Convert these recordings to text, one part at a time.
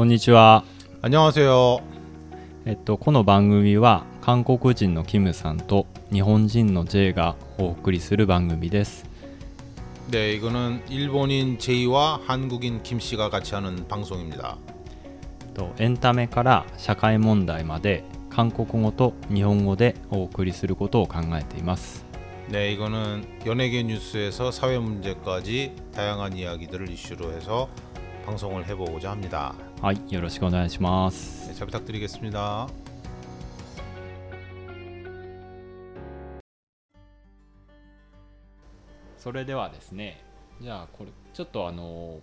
こんにちは。 안녕하세요. えっと、この番組は韓国人のキムさんと日本人の J がお送りする番組です。 네, 이거는 일본인 제이와 한국인 김 씨가 같이 하는 방송입니다. とエンタメから社会問題まで韓国語と日本語でお送りすることを考えています。 네, 이거는 연예계 뉴스에서 사회 문제까지 다양한 이야기들을 이슈로 해서 방송을 해보고자 합니다. はい、よろしくお願いします。 네, 잘 부탁드리겠습니다. それではですねじゃあこれちょっとあの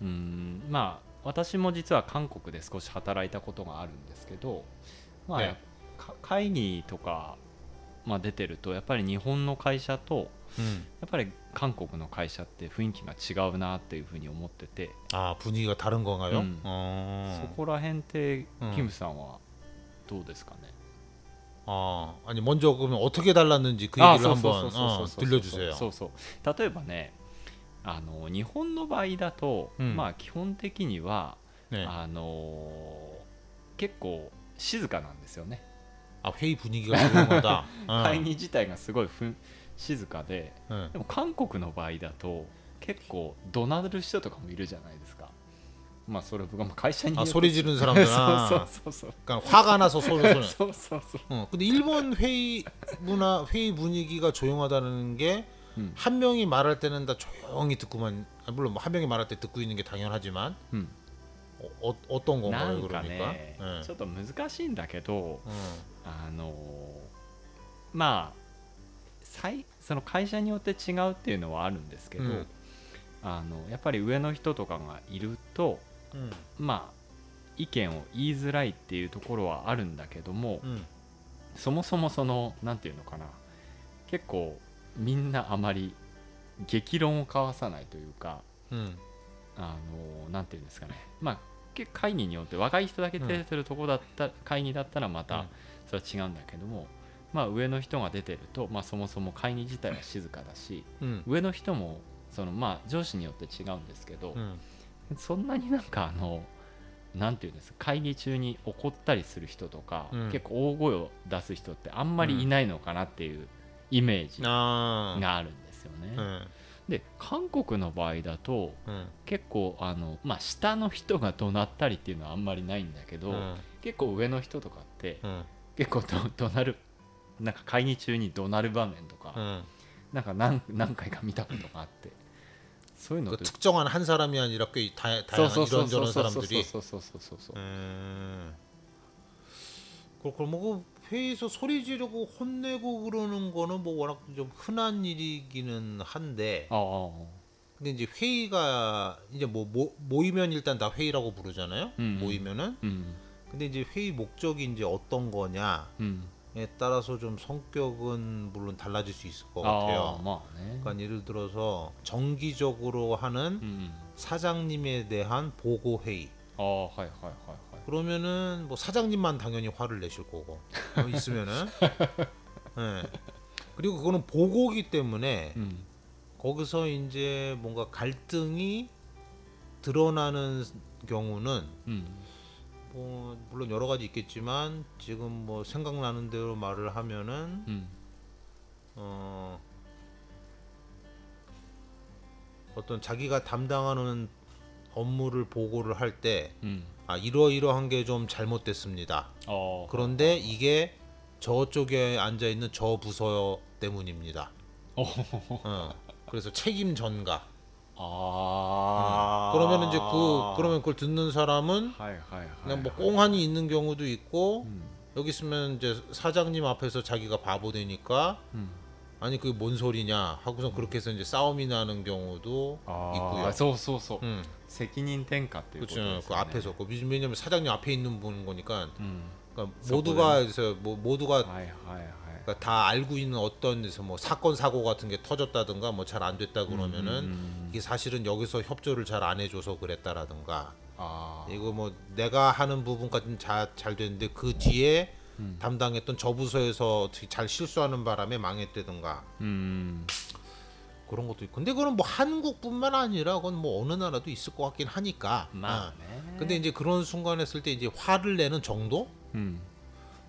うーんまあ私も実は韓国で少し働いたことがあるんですけどまあ、ねか会議とか、まあ、出てるとやっぱり日本の会社と 음. やっぱり韓国の会社って雰囲気が違うなっていうふうに思ってて、 아 분위기가 다른 건가요? 음. 어. そこら辺ってうんキムさんはどうですかね、 아, 아니 먼저 그러면 어떻게 달랐는지 그 あ 얘기를 そうそう 한번 そうそう 어, そう 들려주세요. そうそう例えばねあの日本の場合だと、うんまあ基本的には、 네. あの結構静かなんですよね、 아 회의 분위기가 조용하다. 어. 会議自体がすごいふん 静かで 네. でも韓国の場合だと結構怒鳴る人とかもいるじゃないですかまあそれ僕はもう会社によ 아 って 소리 지르는 そう 사람들아. そうそうそう 그러니까 화가 나서 소리 소리. そうそうそう 어, 근데 일본 회의 문화 회의 분위기가 조용하다는 게 한 음. 명이 말할 때는 다 조용히 듣고만 아, 물론 뭐한 명이 말할 때 듣고 있는 게 당연하지만 うん 어, 어, 떤 な 건가요 んか 그러니까? ね 예. ちょっと難しいんだけど 어. あのまあ最 その会社によって違うっていうのはあるんですけど、うん、あのやっぱり上の人とかがいると、うん、まあ意見を言いづらいっていうところはあるんだけども、うん、そもそもその何て言うのかな結構みんなあまり激論を交わさないというか何、あのー、て言うんですかね。まあ会議によって若い人だけ出てるとこだった、会議だったらまたそれは違うんだけども、まあ、上の人が出てると、まあ、そもそも会議自体は静かだし、うん、上の人もその、まあ、上司によって違うんですけど、うん、そんなになんかあのなんていうんです会議中に怒ったりする人とか、うん、結構大声を出す人ってあんまりいないのかなっていうイメージがあるんですよね。で韓国の場合だと、結構あの、まあ、下の人が怒鳴ったりっていうのはあんまりないんだけど、結構上の人とかって、結構怒鳴るなんか会議中に怒鳴る場面とか、 음. なんか何何回か見たことがあってそういうの 그 って 특정한 한 사람이 아니라 꽤 다, そう 다양한 そうそうそう 이런저런 そう 사람들이 そうそうそうそうそう 음. 그럼 뭐 회의에서 소리 지르고 혼내고 그러는 거는 뭐 워낙 좀 흔한 일이기는 한데 ああ 근데 이제 회의가 이제 뭐 모, 모이면 일단 다 회의라고 부르잖아요. 음. 모이면은 うん、 근데 이제 회의 목적이 이제 어떤 거냐에 うん、 에 따라서 좀 성격은 물론 달라질 수 있을 것 같아요. 아, 뭐, 네. 그러니까 예를 들어서 정기적으로 하는 음. 사장님에 대한 보고 회의. 어, はい, はい, はい, はい. 그러면은 뭐 사장님만 당연히 화를 내실 거고 어, 있으면은. 네. 그리고 그거는 보고기 때문에 음. 거기서 이제 뭔가 갈등이 드러나는 경우는. 음. 뭐 물론 여러 가지 있겠지만 지금 뭐 생각나는 대로 말을 하면은 음. 어 어떤 자기가 담당하는 업무를 보고를 할 때 음. 아, 이러이러한 게 좀 잘못됐습니다. 어. 그런데 이게 저쪽에 앉아 있는 저 부서 때문입니다. 어. 어. 그래서 책임 전가. ああ 그러면 이제 그 그러면 그걸 듣는 사람은 はいはいはい、 그냥 뭐 꽁한이 있는 경우도 있고 うん 여기 있으면 이제 사장님 앞에서 자기가 바보 되니까 うん、 아니 그게 뭔 소리냐 하고선 그렇게 해서 이제 싸움이 나는 경우도 あ 있고요. あそうそうそう、 음, 責任転嫁っていうこと 그렇죠. です 그 よね 앞에서 그 왜냐면 사장님 앞에 있는 분 거니까 うん 그러니까 음. 모두가 그래서 뭐 모두가 はいはいはい 그러니까 다 알고 있는 어떤 뭐 사건 사고 같은 게 터졌다든가 뭐 잘 안 됐다 그러면은 음, 음, 음. 이게 사실은 여기서 협조를 잘 안 해줘서 그랬다라든가 아. 이거 뭐 내가 하는 부분까지는 잘잘 됐는데 그 뒤에 음. 담당했던 저 부서에서 어떻게 잘 실수하는 바람에 망했다든가 음. 그런 것도 있고 근데 그건 뭐 한국뿐만 아니라 그건 뭐 어느 나라도 있을 것 같긴 하니까 아. 근데 이제 그런 순간에 쓸 때 이제 화를 내는 정도 음.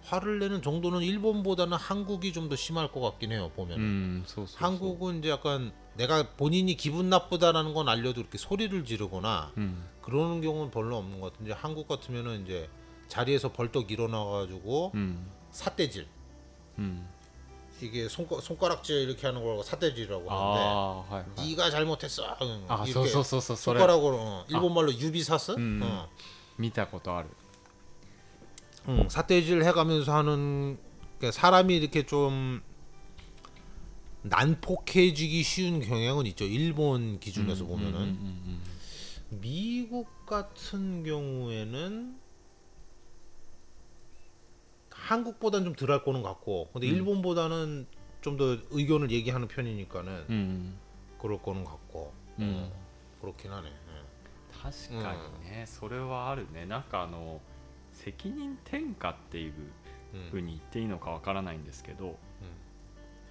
화를 내는 정도는 일본보다는 한국이 좀 더 심할 것 같긴 해요 보면 은 음. 소, 소, 소. 한국은 이제 약간 내가 본인이 기분 나쁘다라는 건 알려도 이렇게 소리를 지르거나 음. 그러는 경우는 별로 없는 것 같은데 한국 같으면은 이제 자리에서 벌떡 일어나가지고 음. 삿대질 음. 이게 손가, 손가락질 이렇게 하는 걸 사대질이라고 하는데 아, 하이, 하이. 네가 잘못했어 아, 이렇게 そうそうそうそうそれ 손가락으로 어, 일본말로 유비사스 음. 어. 見たことある 응, 삿대질 해가면서 하는 그러니까 사람이 이렇게 좀 난폭해지기 쉬운 경향은 있죠 일본 기준에서 보면은 음, 음, 음, 미국 같은 경우에는 한국보다는 좀 덜할 거는 같고 근데 음. 일본보다는 좀 더 의견을 얘기하는 편이니까는 うんうん、 그럴 거는 같고 うん 어, 그렇긴 하네. 예. 確かにね、それはあるねなんかあの 責任転嫁っていうふうに言っていいのかわからないんですけど、うん、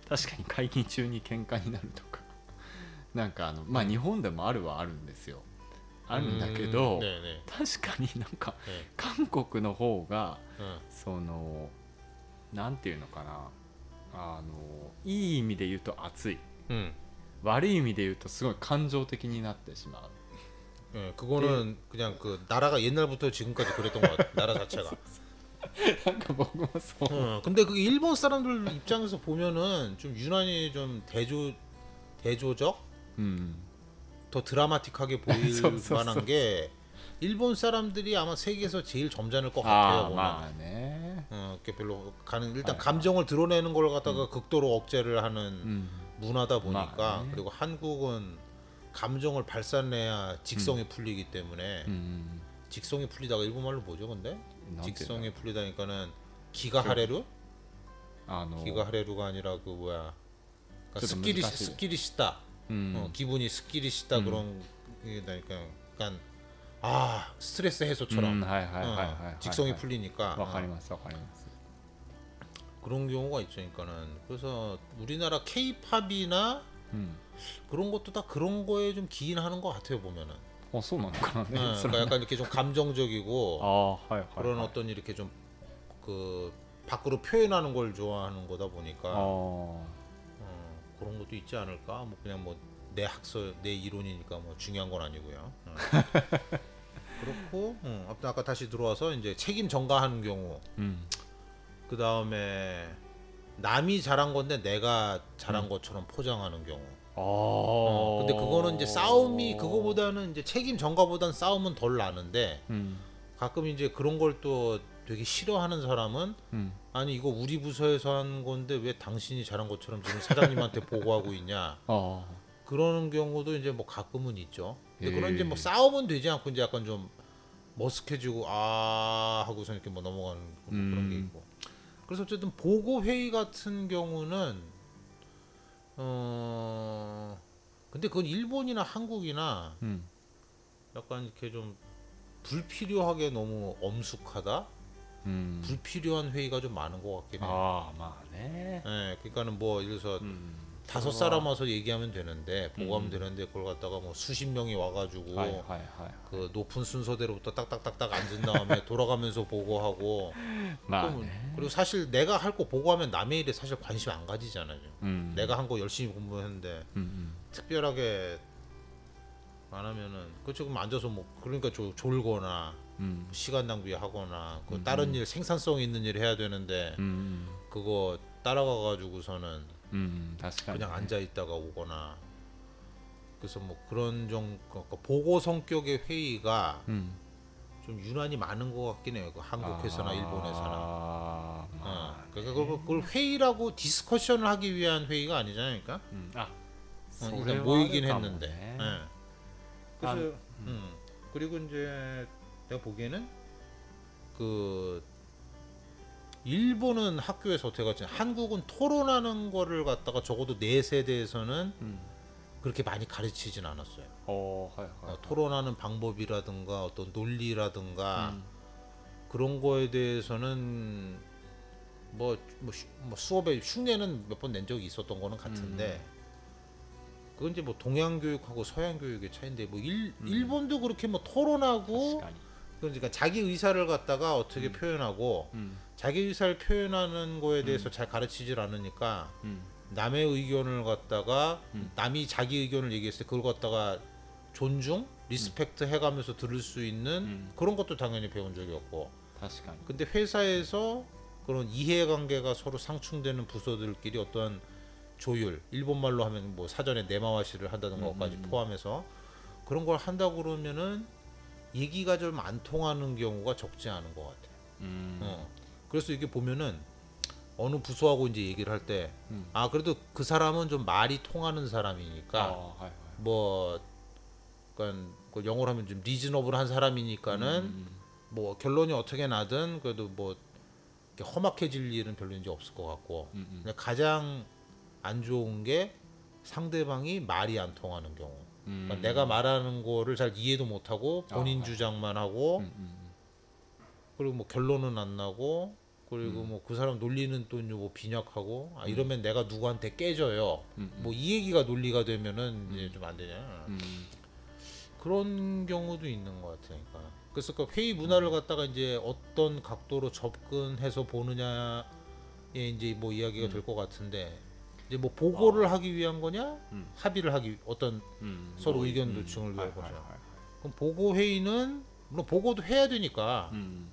確かに会議中に喧嘩になるとか。なんかあのまあ日本でもあるはあるんですよ。あるんだけど、ね、確かになんか、ね、韓国の方が、うん、その何て言うのかな。あのいい意味で言うと熱い、うん、悪い意味で言うとすごい感情的になってしまう。 예, 그거는 예. 그냥 그 나라가 옛날부터 지금까지 그랬던 것 같아. 나라 자체가. 아까 먹으면서 어, 근데 그 일본 사람들 입장에서 보면은 좀 유난히 좀 대조 대조적 음. 더 드라마틱하게 보일 섭, 섭, 만한 섭. 게 일본 사람들이 아마 세계에서 제일 점잖을 것 아, 같아요. 아, 네. 어, 별로 가는 일단 아, 감정을 드러내는 걸 갖다가 음. 극도로 억제를 하는 음. 문화다 보니까 마네. 그리고 한국은 감정을 발산해야 직성이 풀리기 때문에 うん 직성이 풀리다가 일본말로 뭐죠 근데 なんていうの 직성이 풀리다니까는 기가 하레루 あの 기가 하레루가 아니라 그 뭐야 그러니까 좀 스끼리難しい 스끼리 시다 うん 어, 기분이 스끼리 시다 음. 그런 게 나니까 약간 아 스트레스 う 해소처럼 んはいはいはいはいはい、 어, 직성이 풀리니까 わかり 어, ますわかります、 그런 경우가 있으니까는 그래서 우리나라 K-팝이나 うん、 그런 것도 다 그런 거에 좀 기인하는 것 같아요 보면은 あそうなのかなね、 어, それ 그러니까 약간 이렇게 좀 あ 감정적이고 あはいはい、はい、 그런 어떤 이렇게 좀 그 밖으로 표현하는 걸 좋아하는 거다 보니까 あ 어, 그런 것도 있지 않을까 뭐 그냥 뭐 내 학설 내 이론이니까 뭐 중요한 건 아니고요 어. 그렇고 어, 아무튼 아까 다시 들어와서 이제 책임 전가하는 경우 あうん 그 다음에 남이 잘한 건데 내가 잘한 것처럼 포장하는 경우. 아. 어, 근데 그거는 이제 싸움이 그거보다는 이제 책임 전가보다는 싸움은 덜 나는데 음. 가끔 이제 그런 걸 또 되게 싫어하는 사람은 음. 아니 이거 우리 부서에서 한 건데 왜 당신이 잘한 것처럼 지금 사장님한테 보고하고 있냐 어. 그러는 경우도 이제 뭐 가끔은 있죠. 근데 그런 이제 예. 뭐 싸움은 되지 않고 이제 약간 좀 머쓱해지고 아 하고서 이렇게 뭐 넘어가는 뭐 그런 게 음. 있고. 그래서 어쨌든 보고 회의 같은 경우는 어 근데 그건 일본이나 한국이나 음. 약간 이렇게 좀 불필요하게 너무 엄숙하다. 음. 불필요한 회의가 좀 많은 것 같긴 해요. 아, 아마 네. 예, 그러니까는 뭐 예를 들어서 음. 다섯 아. 사람 와서 얘기하면 되는데 음. 보고하면 음. 되는데 그걸 갖다가 뭐 수십 명이 와가지고 はい, はい, はい. 그 높은 순서대로부터 딱딱딱딱 앉은 다음에 돌아가면서 보고하고 그리고 사실 내가 할 거 보고하면 남의 일에 사실 관심 안 가지잖아요. 음. 내가 한 거 열심히 공부했는데 음, 음. 특별하게 안 하면은 그쵸 그럼 앉아서 뭐 그러니까 조, 졸거나 뭐 시간 낭비하거나 그 다른 일 생산성 있는 일 해야 되는데 그거 따라가가지고서는 음, 다스가 그냥 앉아 있다가 오거나 그래서 뭐 그런 정도 그러니까 보고 성격의 회의가 음. 좀 유난히 많은 것 같긴 해요. 그 한국 회사나 아, 일본 회사나. 아, 어. 그러니까 그걸, 회의라고 discussion을 하기 위한 회의가 아니잖아요, 그러니까. 음. 아, 어, 일단 모이긴 했는데. 네. 그래서 음. 음. 그리고 이제 내가 보기에는 그 일본은 학교에서 어떻게 갔지 한국은 토론하는 거를 갖다가 적어도 내 세대에서는 음. 그렇게 많이 가르치진 않았어요. 어, 하여, 하여, 하여. 토론하는 방법이라든가 어떤 논리라든가 음. 그런 거에 대해서는 뭐, 뭐, 뭐 수업에 흉내는 몇 번 낸 적이 있었던 거는 같은데 음. 그건 이제 뭐 동양 교육하고 서양 교육의 차이인데 뭐 일, 음. 일본도 그렇게 뭐 토론하고 아, 시간이. 그러니까 자기 의사를 갖다가 어떻게 음. 표현하고 음. 자기 의사를 표현하는 거에 대해서 음. 잘 가르치질 않으니까 음. 남의 의견을 갖다가 음. 남이 자기 의견을 얘기했을 때 그걸 갖다가 존중, 음. respect 해가면서 들을 수 있는 그런 것도 당연히 배운 적이 없고. 근데 회사에서 그런 이해관계가 서로 상충되는 부서들끼리 어떤 조율, 일본말로 하면 뭐 사전에 내마와시를 한다는 것까지 포함해서 그런 걸 한다 그러면은 얘기가 좀 안 통하는 경우가 적지 않은 것 같아요. 음. 어. 그래서 이게 보면은 어느 부서하고 이제 얘기를 할 때, 음. 아 그래도 그 사람은 좀 말이 통하는 사람이니까 어, はい, はい. 뭐, 그러니까 그 영어로 하면 좀 reasonable한 사람이니까는 음, 음, 음. 뭐 결론이 어떻게 나든 그래도 뭐 이렇게 험악해질 일은 별로 이제 없을 것 같고, 음, 가장 안 좋은 게 상대방이 말이 안 통하는 경우. 그러니까 음. 내가 말하는 거를 잘 이해도 못하고 아, 본인 아, 주장만 하고 음, 음, 음, 그리고 뭐 결론은 안 나고 그리고 뭐 그 사람 논리는 또뭐 빈약하고 아 이러면 내가 누구한테 깨져요. 뭐 이 얘기가 논리가 되면은 이제 좀 안 되냐. 그런 경우도 있는 것 같으니까. 그래서 그 회의 문화를 갖다가 이제 어떤 각도로 접근해서 보느냐에 이제 뭐 이야기가 될 것 같은데 이제 뭐 보고를 아. 하기 위한 거냐, 음. 합의를 하기 어떤 음, 음 뭐 서로 뭐, 의견 도충을 위한 아, 아, 거죠. 아, 그럼 보고 회의는 물론 보고도 해야 되니까 음.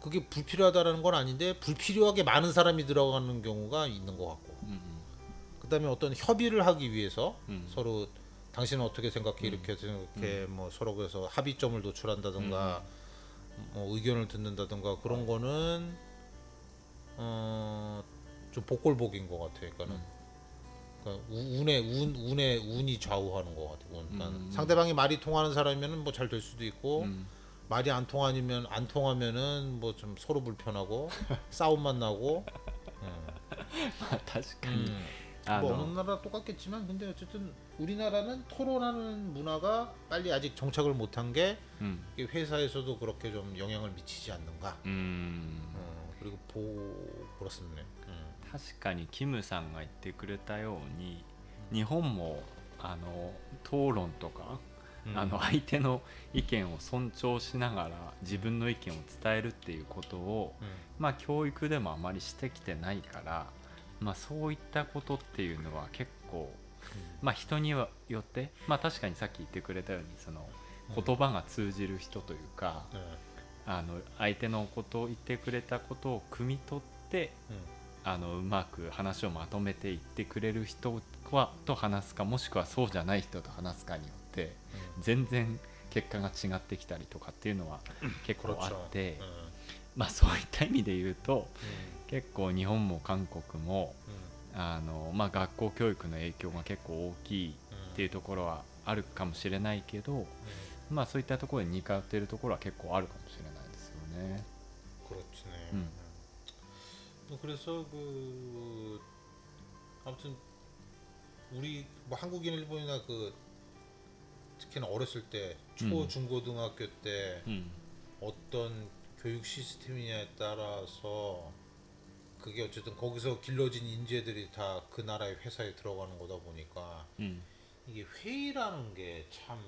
그게 불필요하다라는 건 아닌데 불필요하게 많은 사람이 들어가는 경우가 있는 것 같고. 음, 그다음에 어떤 협의를 하기 위해서 서로 당신은 어떻게 생각해? 이렇게 생각해. 뭐 서로 그래서 합의점을 도출한다든가 뭐 의견을 듣는다든가 그런 어. 거는 어 좀 복골복인 것 같아. 그러니까는 음. 그러니까 운에 운 운에 운이 좌우하는 것 같아. 그러니까 음. 는 상대방이 말이 통하는 사람이면 뭐 잘 될 수도 있고 음. 말이 안 통하면 안 통하면은 뭐 좀 서로 불편하고 싸움만 나고. 예. 다시 간. 음. 아, 뭐 너. 어느 나라 똑같겠지만 근데 어쨌든 우리나라는 토론하는 문화가 빨리 아직 정착을 못한 게 음. 회사에서도 그렇게 좀 영향을 미치지 않는가. 음. 어, 그리고 보 그렇습니다. 確かにキムさんが言ってくれたように日本もあの討論とか、うん、あの相手の意見を尊重しながら自分の意見を伝えるっていうことを、うん、まあ、教育でもあまりしてきてないから、まあ、そういったことっていうのは結構、うん、まあ、人によって、まあ、確かにさっき言ってくれたようにその言葉が通じる人というか、あの相手のことを言ってくれたことを汲み取って、あのうまく話をまとめていってくれる人はと話すかもしくはそうじゃない人と話すかによって全然結果が違ってきたりとかっていうのは結構あって、まあそういった意味で言うと、結構日本も韓国も、あのまあ、学校教育の影響が結構大きいっていうところはあるかもしれないけど、まあそういったところに似通っているところは結構あるかもしれないですよね。これね、うん。 뭐 그래서 그 뭐, 아무튼 우리 뭐 한국인 일본이나 그 특히나 어렸을 때 초 음. 중고등학교 때 음. 어떤 교육 시스템이냐에 따라서 그게 어쨌든 거기서 길러진 인재들이 다 그 나라의 회사에 들어가는 거다 보니까 음. 이게 회의라는 게 참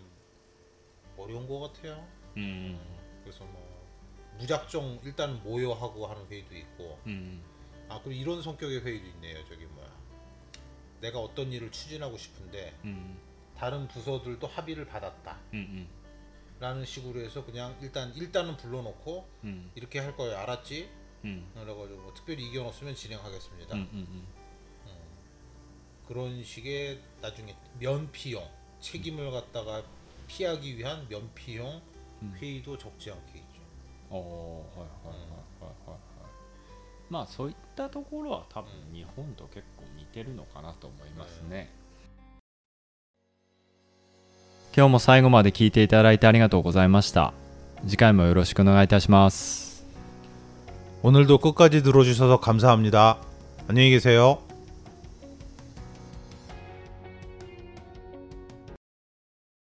어려운 것 같아요. 음. 어, 그래서 뭐 무작정 일단 모여 하고 하는 회의도 있고 음. 아 그리고 이런 성격의 회의도 있네요 저기 뭐야 내가 어떤 일을 추진하고 싶은데 음. 다른 부서들도 합의를 받았다 음. 음. 라는 식으로 해서 그냥 일단 일단은 불러놓고 음. 이렇게 할 거예요 알았지 음. 그래가지고 뭐 특별히 이견 없으면 진행하겠습니다 음. 음. 음. 어. 그런 식의 나중에 면피용 책임을 음. 갖다가 피하기 위한 면피용 음. 회의도 적지 않게 있죠. おおーはいはいはいはいはいはいまあそういったところは多分日本と結構似てるのかなと思いますね、今日も最後まで聞いていただいてありがとうございました次回もよろしくお願いいたします 오늘도 끝까지 들어주셔서 감사합니다. 안녕히 계세요.